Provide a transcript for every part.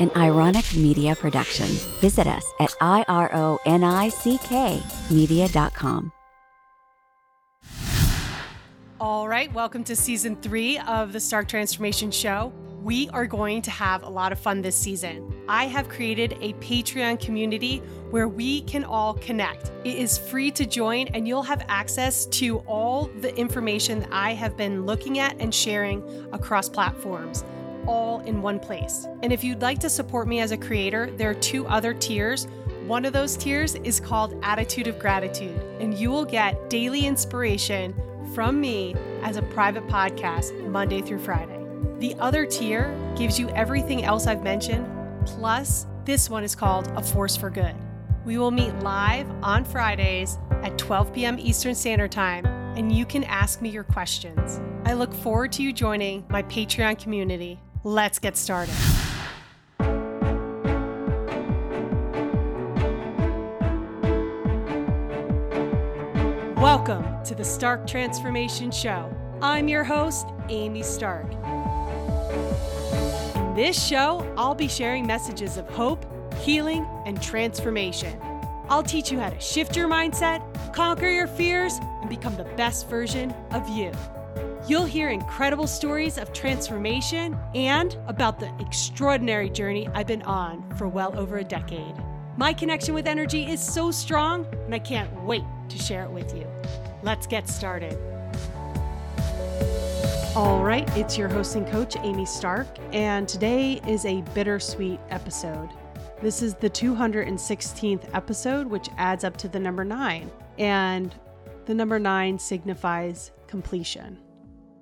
an ironic media production. Visit us at ironick media.com. All right, welcome to season three of the Stark Transformation Show. We are going to have a lot of fun this season. I have created a Patreon community where we can all connect. It is free to join, and you'll have access to all the information that I have been looking at and sharing across platforms all in one place. And if you'd like to support me as a creator, there are two other tiers. One of those tiers is called Attitude of Gratitude, and you will get daily inspiration from me as a private podcast Monday through Friday. The other tier gives you everything else I've mentioned, plus, this one is called A Force for Good. We will meet live on Fridays at 12 p.m. Eastern Standard Time, and you can ask me your questions. I look forward to you joining my Patreon community. Let's get started. Welcome to the Stark Transformation Show. I'm your host, Amy Stark. In this show, I'll be sharing messages of hope, healing, and transformation. I'll teach you how to shift your mindset, conquer your fears, and become the best version of you. You'll hear incredible stories of transformation and about the extraordinary journey I've been on for well over a decade. My connection with energy is so strong, and I can't wait to share it with you. Let's get started. All right, it's your hosting coach, Amy Stark, and today is a bittersweet episode. This is the 216th episode, which adds up to the number nine, and the number nine signifies completion.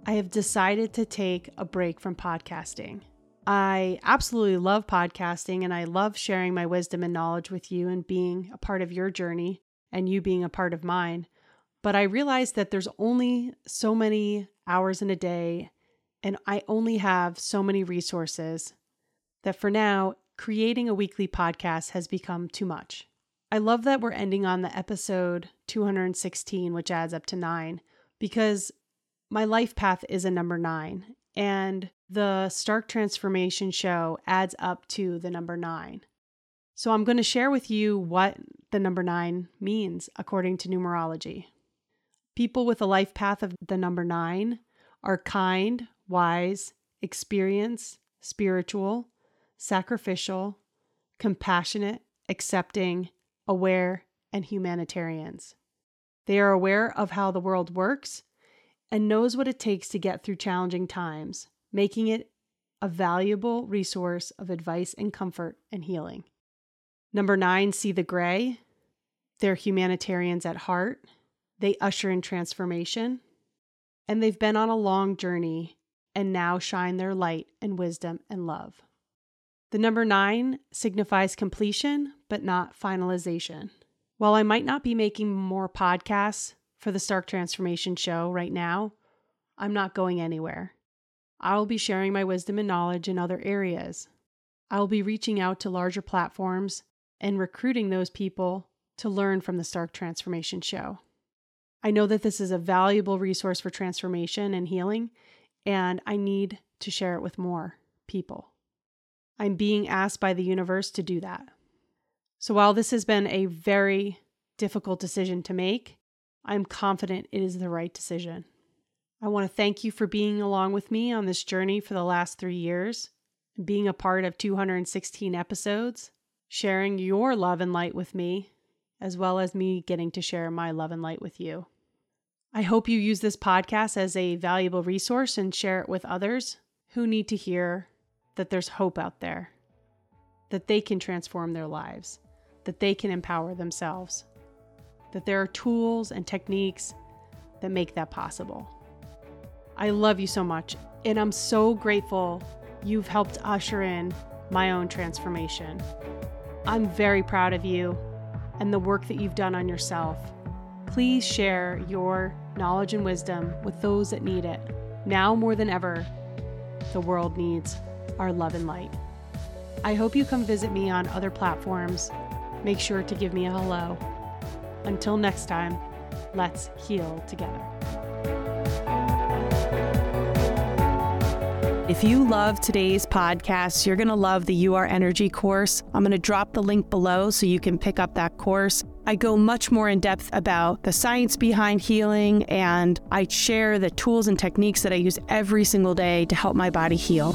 I have decided to take a break from podcasting. I absolutely love podcasting and I love sharing my wisdom and knowledge with you and being a part of your journey and you being a part of mine. But I realized that there's only so many hours in a day and I only have so many resources that for now, creating a weekly podcast has become too much. I love that we're ending on the episode 216, which adds up to nine, because my life path is a number nine, and the Stark Transformation Show adds up to the number nine. So I'm going to share with you what the number nine means according to numerology. People with a life path of the number nine are kind, wise, experienced, spiritual, sacrificial, compassionate, accepting, aware, and humanitarians. They are aware of how the world works and knows what it takes to get through challenging times, making it a valuable resource of advice and comfort and healing. Number nine, see the gray. They're humanitarians at heart. They usher in transformation. And they've been on a long journey and now shine their light and wisdom and love. The number nine signifies completion, but not finalization. While I might not be making more podcasts for the Stark Transformation Show right now, I'm not going anywhere. I will be sharing my wisdom and knowledge in other areas. I will be reaching out to larger platforms and recruiting those people to learn from the Stark Transformation Show. I know that this is a valuable resource for transformation and healing, and I need to share it with more people. I'm being asked by the universe to do that. So while this has been a very difficult decision to make, I'm confident it is the right decision. I want to thank you for being along with me on this journey for the last three years, being a part of 216 episodes, sharing your love and light with me, as well as me getting to share my love and light with you. I hope you use this podcast as a valuable resource and share it with others who need to hear that there's hope out there, that they can transform their lives, that they can empower themselves, that there are tools and techniques that make that possible. I love you so much, and I'm so grateful you've helped usher in my own transformation. I'm very proud of you and the work that you've done on yourself. Please share your knowledge and wisdom with those that need it. Now more than ever, the world needs our love and light. I hope you come visit me on other platforms. Make sure to give me a hello. Until next time, let's heal together. If you love today's podcast, you're going to love the You Are Energy course. I'm going to drop the link below so you can pick up that course. I go much more in depth about the science behind healing, and I share the tools and techniques that I use every single day to help my body heal.